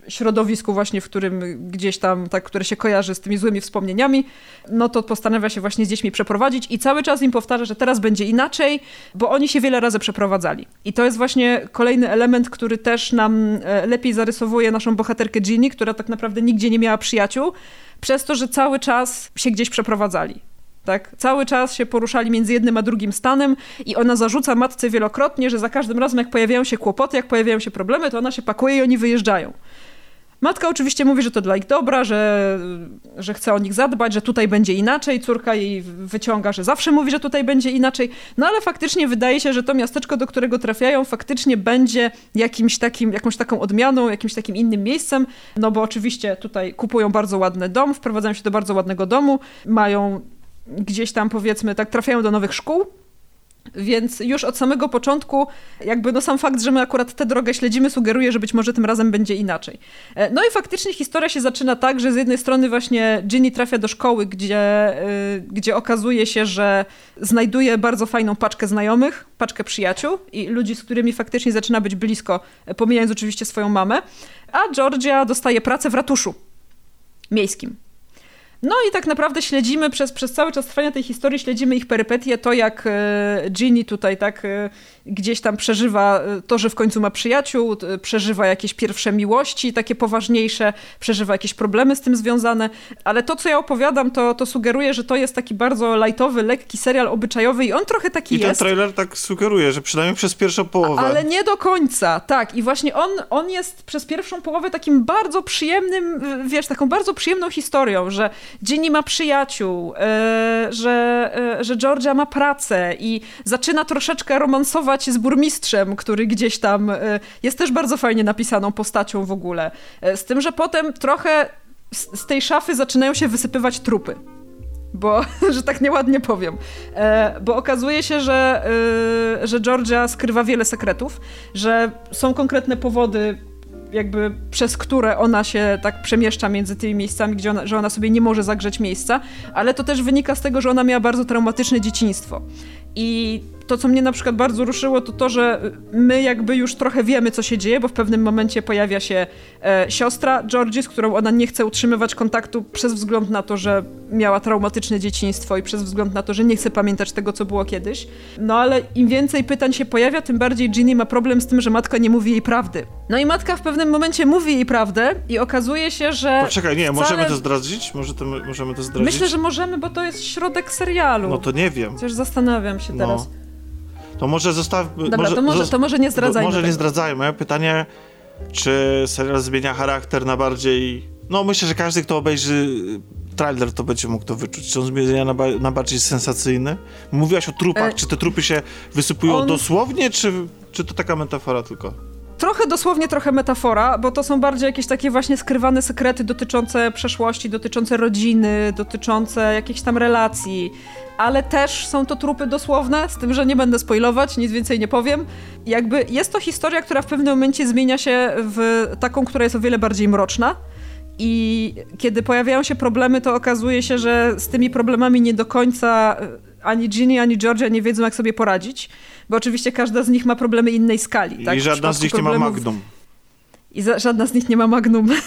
środowisku właśnie, w którym gdzieś tam, tak, które się kojarzy z tymi złymi wspomnieniami, no to postanawia się właśnie z dziećmi przeprowadzić i cały czas im powtarza, że teraz będzie inaczej, bo oni się wiele razy przeprowadzali. I to jest właśnie kolejny element, który też nam e, lepiej zarysowuje naszą bohaterkę Ginny, która tak naprawdę nigdzie nie miała przyjaciół, przez to, że cały czas się gdzieś przeprowadzali. Tak? Cały czas się poruszali między jednym a drugim stanem i ona zarzuca matce wielokrotnie, że za każdym razem jak pojawiają się kłopoty, jak pojawiają się problemy, to ona się pakuje i oni wyjeżdżają. Matka oczywiście mówi, że to dla ich dobra, że, że chce o nich zadbać, że tutaj będzie inaczej. Córka jej wyciąga, że zawsze mówi, że tutaj będzie inaczej. No ale faktycznie wydaje się, że to miasteczko, do którego trafiają, faktycznie będzie jakimś takim, jakąś taką odmianą, jakimś takim innym miejscem. No bo oczywiście tutaj kupują bardzo ładny dom, wprowadzają się do bardzo ładnego domu, mają gdzieś tam powiedzmy, tak trafiają do nowych szkół, Więc już od samego początku, jakby no sam fakt, że my akurat tę drogę śledzimy, sugeruje, że być może tym razem będzie inaczej. E, no i faktycznie historia się zaczyna tak, że z jednej strony właśnie Ginny trafia do szkoły, gdzie, y, gdzie okazuje się, że znajduje bardzo fajną paczkę znajomych, paczkę przyjaciół i ludzi, z którymi faktycznie zaczyna być blisko, pomijając oczywiście swoją mamę, a Georgia dostaje pracę w ratuszu miejskim. No i tak naprawdę śledzimy przez, przez cały czas trwania tej historii, śledzimy ich perypetie, to jak e, Ginny tutaj tak e, gdzieś tam przeżywa e, to, że w końcu ma przyjaciół, przeżywa jakieś pierwsze miłości, takie poważniejsze, przeżywa jakieś problemy z tym związane, ale to, co ja opowiadam, to, to sugeruje, że to jest taki bardzo lightowy, lekki serial obyczajowy i on trochę taki I jest. I ten trailer tak sugeruje, że przynajmniej przez pierwszą połowę. Ale nie do końca, tak. I właśnie on, on jest przez pierwszą połowę takim bardzo przyjemnym, wiesz, taką bardzo przyjemną historią, że Ginny ma przyjaciół, e, że, e, że Georgia ma pracę i zaczyna troszeczkę romansować z burmistrzem, który gdzieś tam e, jest też bardzo fajnie napisaną postacią w ogóle. Z tym, że potem trochę z, tej szafy zaczynają się wysypywać trupy bo, <laughs> że tak nieładnie powiem, bo okazuje się, że, że Georgia skrywa wiele sekretów, że są konkretne powody, jakby przez które ona się tak przemieszcza między tymi miejscami, gdzie ona, że ona sobie nie może zagrzeć miejsca, ale to też wynika z tego, że ona miała bardzo traumatyczne dzieciństwo. I to, co mnie na przykład bardzo ruszyło, to to, że my jakby już trochę wiemy, co się dzieje, bo w pewnym momencie pojawia się e, siostra Georgie, z którą ona nie chce utrzymywać kontaktu przez wzgląd na to, że miała traumatyczne dzieciństwo i przez wzgląd na to, że nie chce pamiętać tego, co było kiedyś. No ale im więcej pytań się pojawia, tym bardziej Ginny ma problem z tym, że matka nie mówi jej prawdy. No i matka w pewnym momencie mówi jej prawdę i okazuje się, że. Poczekaj, nie, wcale... możemy to zdradzić? Może to, możemy to zdradzić? Myślę, że możemy, bo to jest środek serialu. No to nie wiem. Chociaż zastanawiam się no. teraz. To może zostawmy. Dobra, może, to, może, to może nie zdradzajmy. Może nie zdradzajmy. Pytanie, czy serial zmienia charakter na bardziej. No myślę, że każdy, kto obejrzy trailer, to będzie mógł to wyczuć. Czy on zmienia na, ba na bardziej sensacyjny? Mówiłaś o trupach. E... Czy te trupy się wysypują on... dosłownie, czy, czy to taka metafora tylko? Trochę dosłownie, trochę metafora, bo to są bardziej jakieś takie właśnie skrywane sekrety dotyczące przeszłości, dotyczące rodziny, dotyczące jakichś tam relacji ale też są to trupy dosłowne, z tym, że nie będę spoilować, nic więcej nie powiem. Jakby jest to historia, która w pewnym momencie zmienia się w taką, która jest o wiele bardziej mroczna. I kiedy pojawiają się problemy, to okazuje się, że z tymi problemami nie do końca ani Ginny, ani Georgia nie wiedzą, jak sobie poradzić, bo oczywiście każda z nich ma problemy innej skali. Tak? I żadna z nich problemów... nie ma magnum. I za, żadna z nich nie ma magnum. <laughs>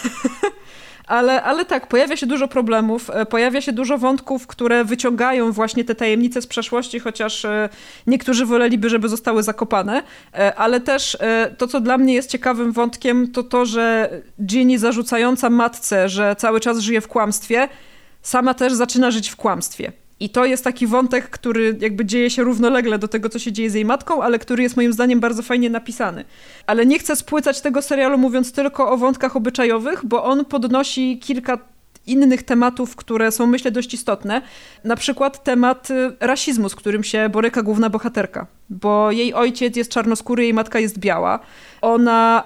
ale, ale tak, pojawia się dużo problemów, e, pojawia się dużo wątków, które wyciągają właśnie te tajemnice z przeszłości, chociaż e, niektórzy woleliby, żeby zostały zakopane, e, ale też to, co dla mnie jest ciekawym wątkiem, to to, że Ginny zarzucająca matce, że cały czas żyje w kłamstwie, sama też zaczyna żyć w kłamstwie. I to jest taki wątek, który jakby dzieje się równolegle do tego, co się dzieje z jej matką, ale który jest moim zdaniem bardzo fajnie napisany. Ale nie chcę spłycać tego serialu mówiąc tylko o wątkach obyczajowych, bo on podnosi kilka innych tematów, które są myślę dość istotne. Na przykład temat y, rasizmu, z którym się boryka główna bohaterka, bo jej ojciec jest czarnoskóry, jej matka jest biała. Ona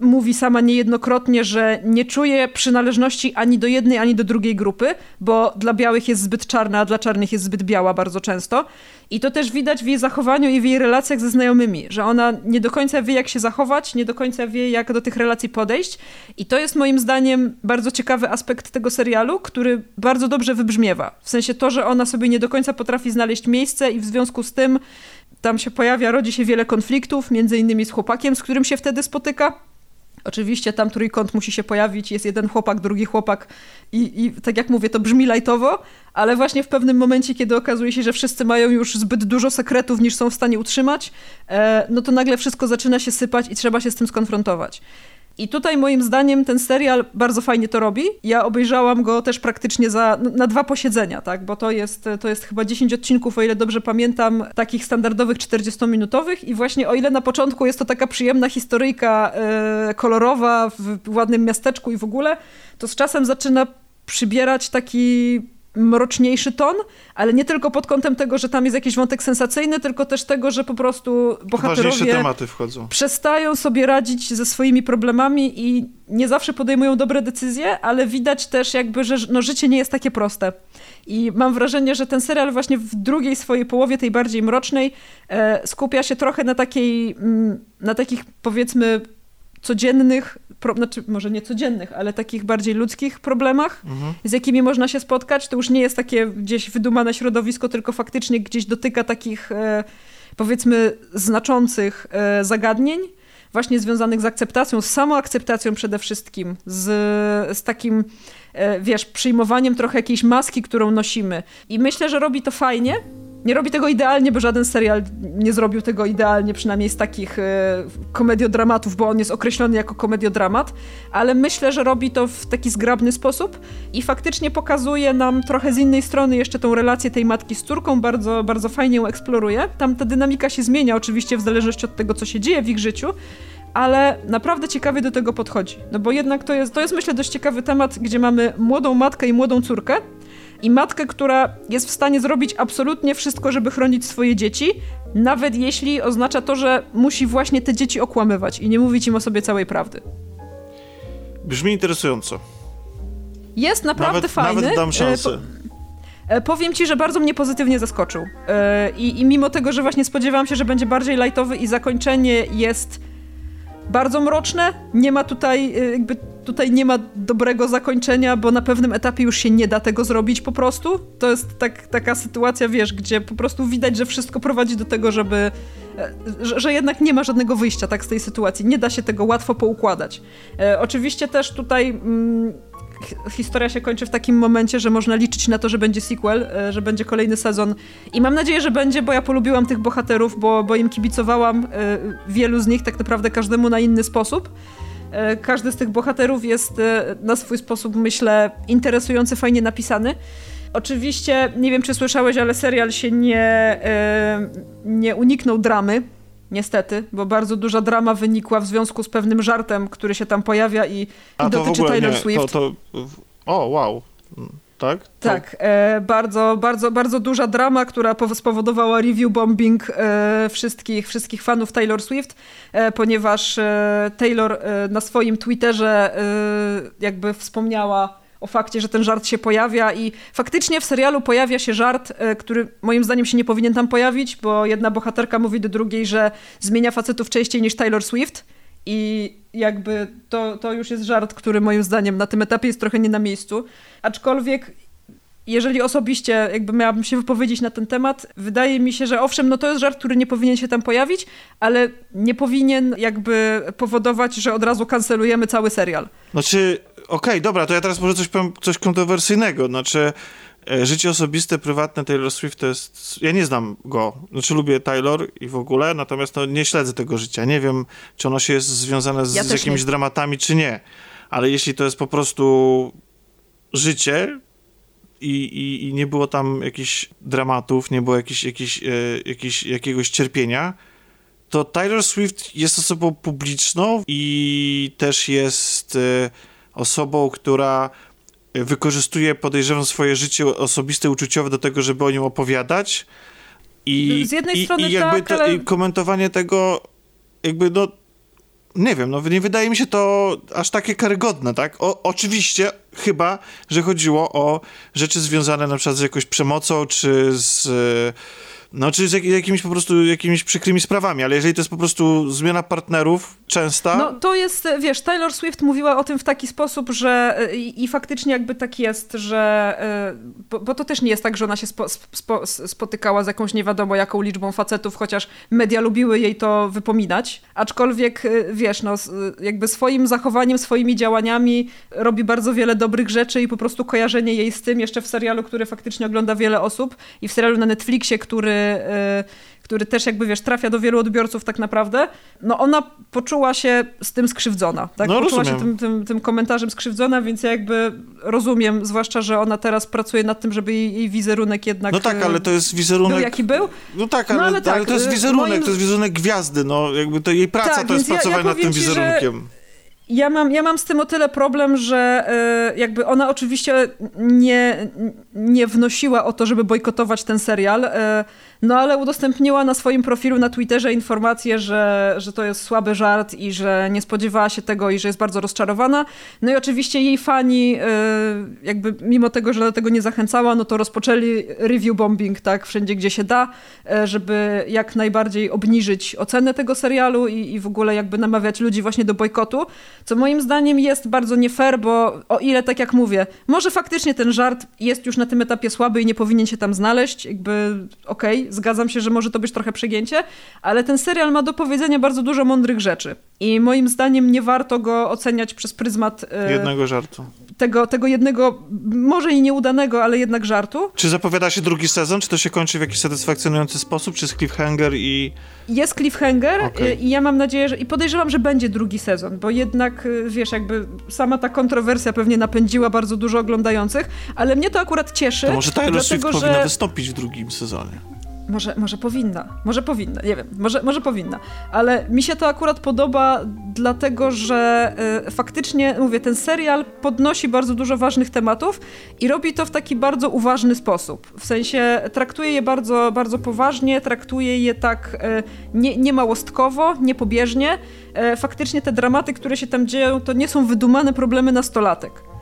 mówi sama niejednokrotnie, że nie czuje przynależności ani do jednej, ani do drugiej grupy, bo dla białych jest zbyt czarna, a dla czarnych jest zbyt biała bardzo często. I to też widać w jej zachowaniu i w jej relacjach ze znajomymi, że ona nie do końca wie, jak się zachować, nie do końca wie, jak do tych relacji podejść. I to jest moim zdaniem bardzo ciekawy aspekt tego serialu, który bardzo dobrze wybrzmiewa. W sensie to, że ona sobie nie do końca potrafi znaleźć miejsce i w związku z tym tam się pojawia, rodzi się wiele konfliktów, między innymi z chłopakiem, z którym się wtedy spotyka. Oczywiście tam trójkąt musi się pojawić, jest jeden chłopak, drugi chłopak i, i tak jak mówię, to brzmi lajtowo, ale właśnie w pewnym momencie, kiedy okazuje się, że wszyscy mają już zbyt dużo sekretów, niż są w stanie utrzymać, e, no to nagle wszystko zaczyna się sypać i trzeba się z tym skonfrontować. I tutaj moim zdaniem ten serial bardzo fajnie to robi. Ja obejrzałam go też praktycznie za, na dwa posiedzenia, tak? bo to jest, to jest chyba 10 odcinków, o ile dobrze pamiętam, takich standardowych 40-minutowych i właśnie o ile na początku jest to taka przyjemna historyjka e, kolorowa w ładnym miasteczku i w ogóle, to z czasem zaczyna przybierać taki mroczniejszy ton, ale nie tylko pod kątem tego, że tam jest jakiś wątek sensacyjny, tylko też tego, że po prostu bohaterowie tematy wchodzą. przestają sobie radzić ze swoimi problemami i nie zawsze podejmują dobre decyzje, ale widać też jakby, że no, życie nie jest takie proste. I mam wrażenie, że ten serial właśnie w drugiej swojej połowie, tej bardziej mrocznej, e, skupia się trochę na takiej, mm, na takich powiedzmy codziennych, pro, znaczy może nie codziennych, ale takich bardziej ludzkich problemach, mhm. z jakimi można się spotkać. To już nie jest takie gdzieś wydumane środowisko, tylko faktycznie gdzieś dotyka takich e, powiedzmy znaczących e, zagadnień, właśnie związanych z akceptacją, z samoakceptacją przede wszystkim, z, z takim, e, wiesz, przyjmowaniem trochę jakiejś maski, którą nosimy. I myślę, że robi to fajnie, nie robi tego idealnie, bo żaden serial nie zrobił tego idealnie, przynajmniej z takich e, komediodramatów, bo on jest określony jako komediodramat, ale myślę, że robi to w taki zgrabny sposób i faktycznie pokazuje nam trochę z innej strony jeszcze tą relację tej matki z córką, bardzo, bardzo fajnie ją eksploruje. Tam ta dynamika się zmienia oczywiście w zależności od tego, co się dzieje w ich życiu, ale naprawdę ciekawie do tego podchodzi. No bo jednak to jest, to jest myślę dość ciekawy temat, gdzie mamy młodą matkę i młodą córkę, i matkę, która jest w stanie zrobić absolutnie wszystko, żeby chronić swoje dzieci, nawet jeśli oznacza to, że musi właśnie te dzieci okłamywać i nie mówić im o sobie całej prawdy. Brzmi interesująco. Jest naprawdę nawet, fajny. Nawet dam szansę. E, powiem ci, że bardzo mnie pozytywnie zaskoczył. E, I, I mimo tego, że właśnie spodziewałam się, że będzie bardziej lightowy i zakończenie jest bardzo mroczne. Nie ma tutaj, y, jakby tutaj nie ma dobrego zakończenia, bo na pewnym etapie już się nie da tego zrobić po prostu. To jest tak, taka sytuacja, wiesz, gdzie po prostu widać, że wszystko prowadzi do tego, żeby. E, że, że jednak nie ma żadnego wyjścia tak z tej sytuacji. Nie da się tego łatwo poukładać. E, oczywiście też tutaj. Mm, historia się kończy w takim momencie, że można liczyć na to, że będzie sequel, e, że będzie kolejny sezon. I mam nadzieję, że będzie, bo ja polubiłam tych bohaterów, bo, bo im kibicowałam. E, wielu z nich tak naprawdę każdemu na inny sposób. E, każdy z tych bohaterów jest na swój sposób, myślę, interesujący, fajnie napisany. Oczywiście, nie wiem czy słyszałeś, ale serial się nie, nie uniknął dramy Niestety, bo bardzo duża drama wynikła w związku z pewnym żartem, który się tam pojawia i, i dotyczy Taylor nie, Swift. To, to, o, wow. Tak? Tak, e, bardzo, bardzo, bardzo duża drama, która spowodowała review bombing e, wszystkich, wszystkich fanów Taylor Swift, e, ponieważ e, Taylor e, na swoim Twitterze e, jakby wspomniała o fakcie, że ten żart się pojawia i faktycznie w serialu pojawia się żart, e, który moim zdaniem się nie powinien tam pojawić, bo jedna bohaterka mówi do drugiej, że zmienia facetów częściej niż Taylor Swift i jakby to, to już jest żart, który moim zdaniem na tym etapie jest trochę nie na miejscu. Aczkolwiek jeżeli osobiście jakby miałabym się wypowiedzieć na ten temat, wydaje mi się, że owszem, no to jest żart, który nie powinien się tam pojawić, ale nie powinien jakby powodować, że od razu kancelujemy cały serial. Znaczy, okej, okay, dobra, to ja teraz może coś powiem, coś kontrowersyjnego. Znaczy, e, życie osobiste, prywatne Taylor Swift to jest... Ja nie znam go. Znaczy, lubię Taylor i w ogóle, natomiast no, nie śledzę tego życia. Nie wiem, czy ono się jest związane z, ja z jakimiś nie. dramatami, czy nie. Ale jeśli to jest po prostu życie i, i, i nie było tam jakichś dramatów, nie było jakiś, e, jakiś, jakiegoś cierpienia, to Taylor Swift jest osobą publiczną i też jest... E, osobą, która wykorzystuje, podejrzewam, swoje życie osobiste, uczuciowe do tego, żeby o nim opowiadać. I, Z jednej i, strony i jakby tak, ale... i komentowanie tego jakby no nie wiem, no nie wydaje mi się to aż takie karygodne, tak? O, oczywiście, chyba, że chodziło o rzeczy związane na przykład z jakąś przemocą, czy z no, czy z jak, jakimiś po prostu jakimiś przykrymi sprawami, ale jeżeli to jest po prostu zmiana partnerów częsta... No, to jest, wiesz, Taylor Swift mówiła o tym w taki sposób, że i, i faktycznie jakby tak jest, że... E, bo, bo, to też nie jest tak, że ona się spo, spo, spotykała z jakąś nie wiadomo jaką liczbą facetów, chociaż media lubiły jej to wypominać. Aczkolwiek, e, wiesz, no, jakby swoim zachowaniem, swoimi działaniami robi bardzo wiele dobrych rzeczy i po prostu kojarzenie jej z tym jeszcze w serialu, który faktycznie ogląda wiele osób i w serialu na Netflixie, który Y, który też jakby, wiesz, trafia do wielu odbiorców tak naprawdę, no ona poczuła się z tym skrzywdzona, tak? No, poczuła rozumiem. się tym, tym, tym komentarzem skrzywdzona, więc ja jakby rozumiem, zwłaszcza, że ona teraz pracuje nad tym, żeby jej, jej wizerunek jednak No tak, ale to jest wizerunek... Był jaki był. No tak, ale, no, ale, tak, ale to jest wizerunek, moim... to jest wizerunek gwiazdy, no jakby to jej praca tak, to jest pracowanie ja, ja nad tym wizerunkiem. Że Ja mam, ja mam z tym o tyle problem, że y, jakby ona oczywiście nie, nie wnosiła o to, żeby bojkotować ten serial, y, no ale udostępniła na swoim profilu na Twitterze informację, że, że to jest słaby żart i że nie spodziewała się tego i że jest bardzo rozczarowana. No i oczywiście jej fani, y, jakby mimo tego, że do tego nie zachęcała, no to rozpoczęli review bombing, tak, wszędzie gdzie się da, żeby jak najbardziej obniżyć ocenę tego serialu i, i w ogóle jakby namawiać ludzi właśnie do bojkotu co moim zdaniem jest bardzo nie fair, bo o ile, tak jak mówię, może faktycznie ten żart jest już na tym etapie słaby i nie powinien się tam znaleźć, jakby okej, okay, zgadzam się, że może to być trochę przegięcie, ale ten serial ma do powiedzenia bardzo dużo mądrych rzeczy i moim zdaniem nie warto go oceniać przez pryzmat... Yy, Jednego żartu tego, tego jednego, może i nieudanego, ale jednak żartu. Czy zapowiada się drugi sezon? Czy to się kończy w jakiś satysfakcjonujący sposób? Czy jest cliffhanger i... Jest cliffhanger okay. i ja mam nadzieję, że... I podejrzewam, że będzie drugi sezon, bo jednak, y, wiesz, jakby sama ta kontrowersja pewnie napędziła bardzo dużo oglądających, ale mnie to akurat cieszy. To może Taylor dlatego, Swift że... powinna wystąpić w drugim sezonie. Może, może powinna, może powinna, nie wiem, może, może powinna, ale mi się to akurat podoba, dlatego że y, faktycznie, mówię, ten serial podnosi bardzo dużo ważnych tematów i robi to w taki bardzo uważny sposób. W sensie traktuje je bardzo, bardzo poważnie, traktuje je tak y, nie, nie. Y, faktycznie te dramaty, które się tam dzieją, to nie są wydumane problemy nastolatek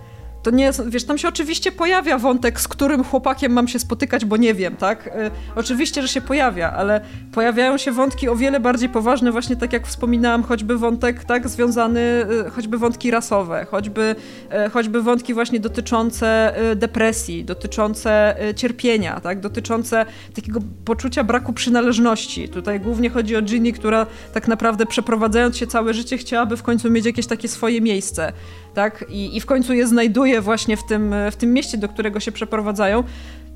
to nie wiesz, tam się oczywiście pojawia wątek, z którym chłopakiem mam się spotykać, bo nie wiem, tak? Y, oczywiście, że się pojawia, ale pojawiają się wątki o wiele bardziej poważne, właśnie tak jak wspominałam, choćby wątek, tak, związany, y, choćby wątki rasowe, choćby, y, choćby wątki właśnie dotyczące depresji, dotyczące cierpienia, tak, dotyczące takiego poczucia braku przynależności. Tutaj głównie chodzi o Ginny, która tak naprawdę przeprowadzając się całe życie chciałaby w końcu mieć jakieś takie swoje miejsce tak? I, i w końcu je znajduje właśnie w tym, w tym mieście, do którego się przeprowadzają.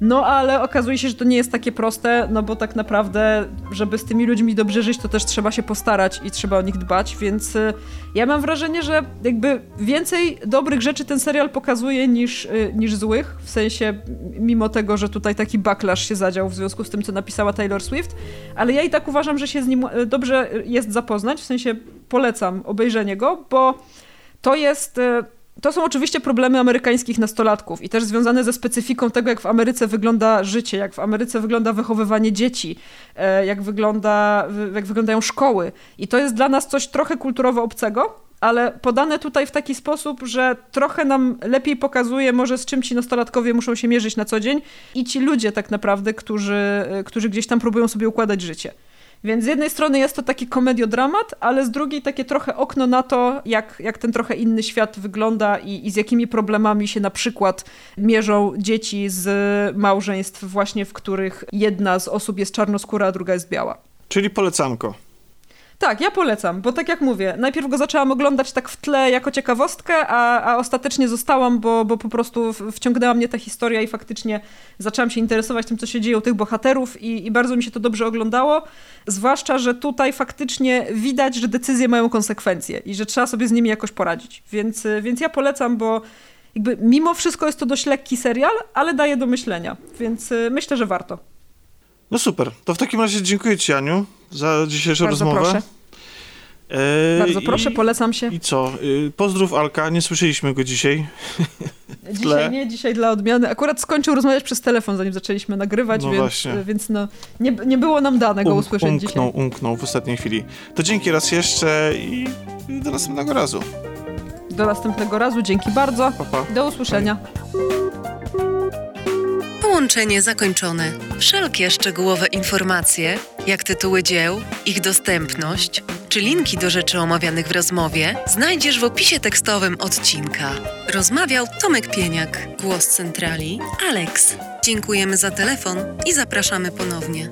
No ale okazuje się, że to nie jest takie proste, no bo tak naprawdę, żeby z tymi ludźmi dobrze żyć, to też trzeba się postarać i trzeba o nich dbać, więc y, ja mam wrażenie, że jakby więcej dobrych rzeczy ten serial pokazuje niż, y, niż złych, w sensie mimo tego, że tutaj taki backlash się zadział w związku z tym, co napisała Taylor Swift, ale ja i tak uważam, że się z nim y, dobrze jest zapoznać, w sensie polecam obejrzenie go, bo to jest. To są oczywiście problemy amerykańskich nastolatków i też związane ze specyfiką tego, jak w Ameryce wygląda życie, jak w Ameryce wygląda wychowywanie dzieci, e, jak, wygląda, jak wyglądają szkoły. I to jest dla nas coś trochę kulturowo obcego, ale podane tutaj w taki sposób, że trochę nam lepiej pokazuje może z czym ci nastolatkowie muszą się mierzyć na co dzień i ci ludzie tak naprawdę, którzy, e, którzy gdzieś tam próbują sobie układać życie. Więc z jednej strony jest to taki komediodramat, ale z drugiej takie trochę okno na to, jak, jak ten trochę inny świat wygląda i, i z jakimi problemami się na przykład mierzą dzieci z małżeństw właśnie, w których jedna z osób jest czarnoskóra, a druga jest biała. Czyli polecanko. Tak, ja polecam, bo tak jak mówię, najpierw go zaczęłam oglądać tak w tle jako ciekawostkę, a, a ostatecznie zostałam, bo, bo po prostu wciągnęła mnie ta historia i faktycznie zaczęłam się interesować tym, co się dzieje u tych bohaterów i, i bardzo mi się to dobrze oglądało. Zwłaszcza, że tutaj faktycznie widać, że decyzje mają konsekwencje i że trzeba sobie z nimi jakoś poradzić. Więc, więc ja polecam, bo jakby mimo wszystko jest to dość lekki serial, ale daje do myślenia, więc y, myślę, że warto. No super. To w takim razie dziękuję Ci, Aniu, za dzisiejszą Bardzo rozmowę. Proszę. E, Bardzo proszę, polecam się. I co? Y, pozdrów Alka, nie słyszeliśmy go dzisiaj. dzisiaj nie, dzisiaj dla odmiany. Akurat skończył rozmawiać przez telefon, zanim zaczęliśmy nagrywać, no więc, więc no, nie, nie było nam dane go um, usłyszeć umknął, dzisiaj. Umknął, umknął w ostatniej chwili. To dzięki raz jeszcze i do następnego razu. Do następnego razu, dzięki bardzo. Pa, pa. Do usłyszenia. Połączenie zakończone. Wszelkie szczegółowe informacje, jak tytuły dzieł, ich dostępność czy linki do rzeczy omawianych w rozmowie, znajdziesz w opisie tekstowym odcinka. Rozmawiał Tomek Pieniak, głos centrali, Alex. Dziękujemy za telefon i zapraszamy ponownie.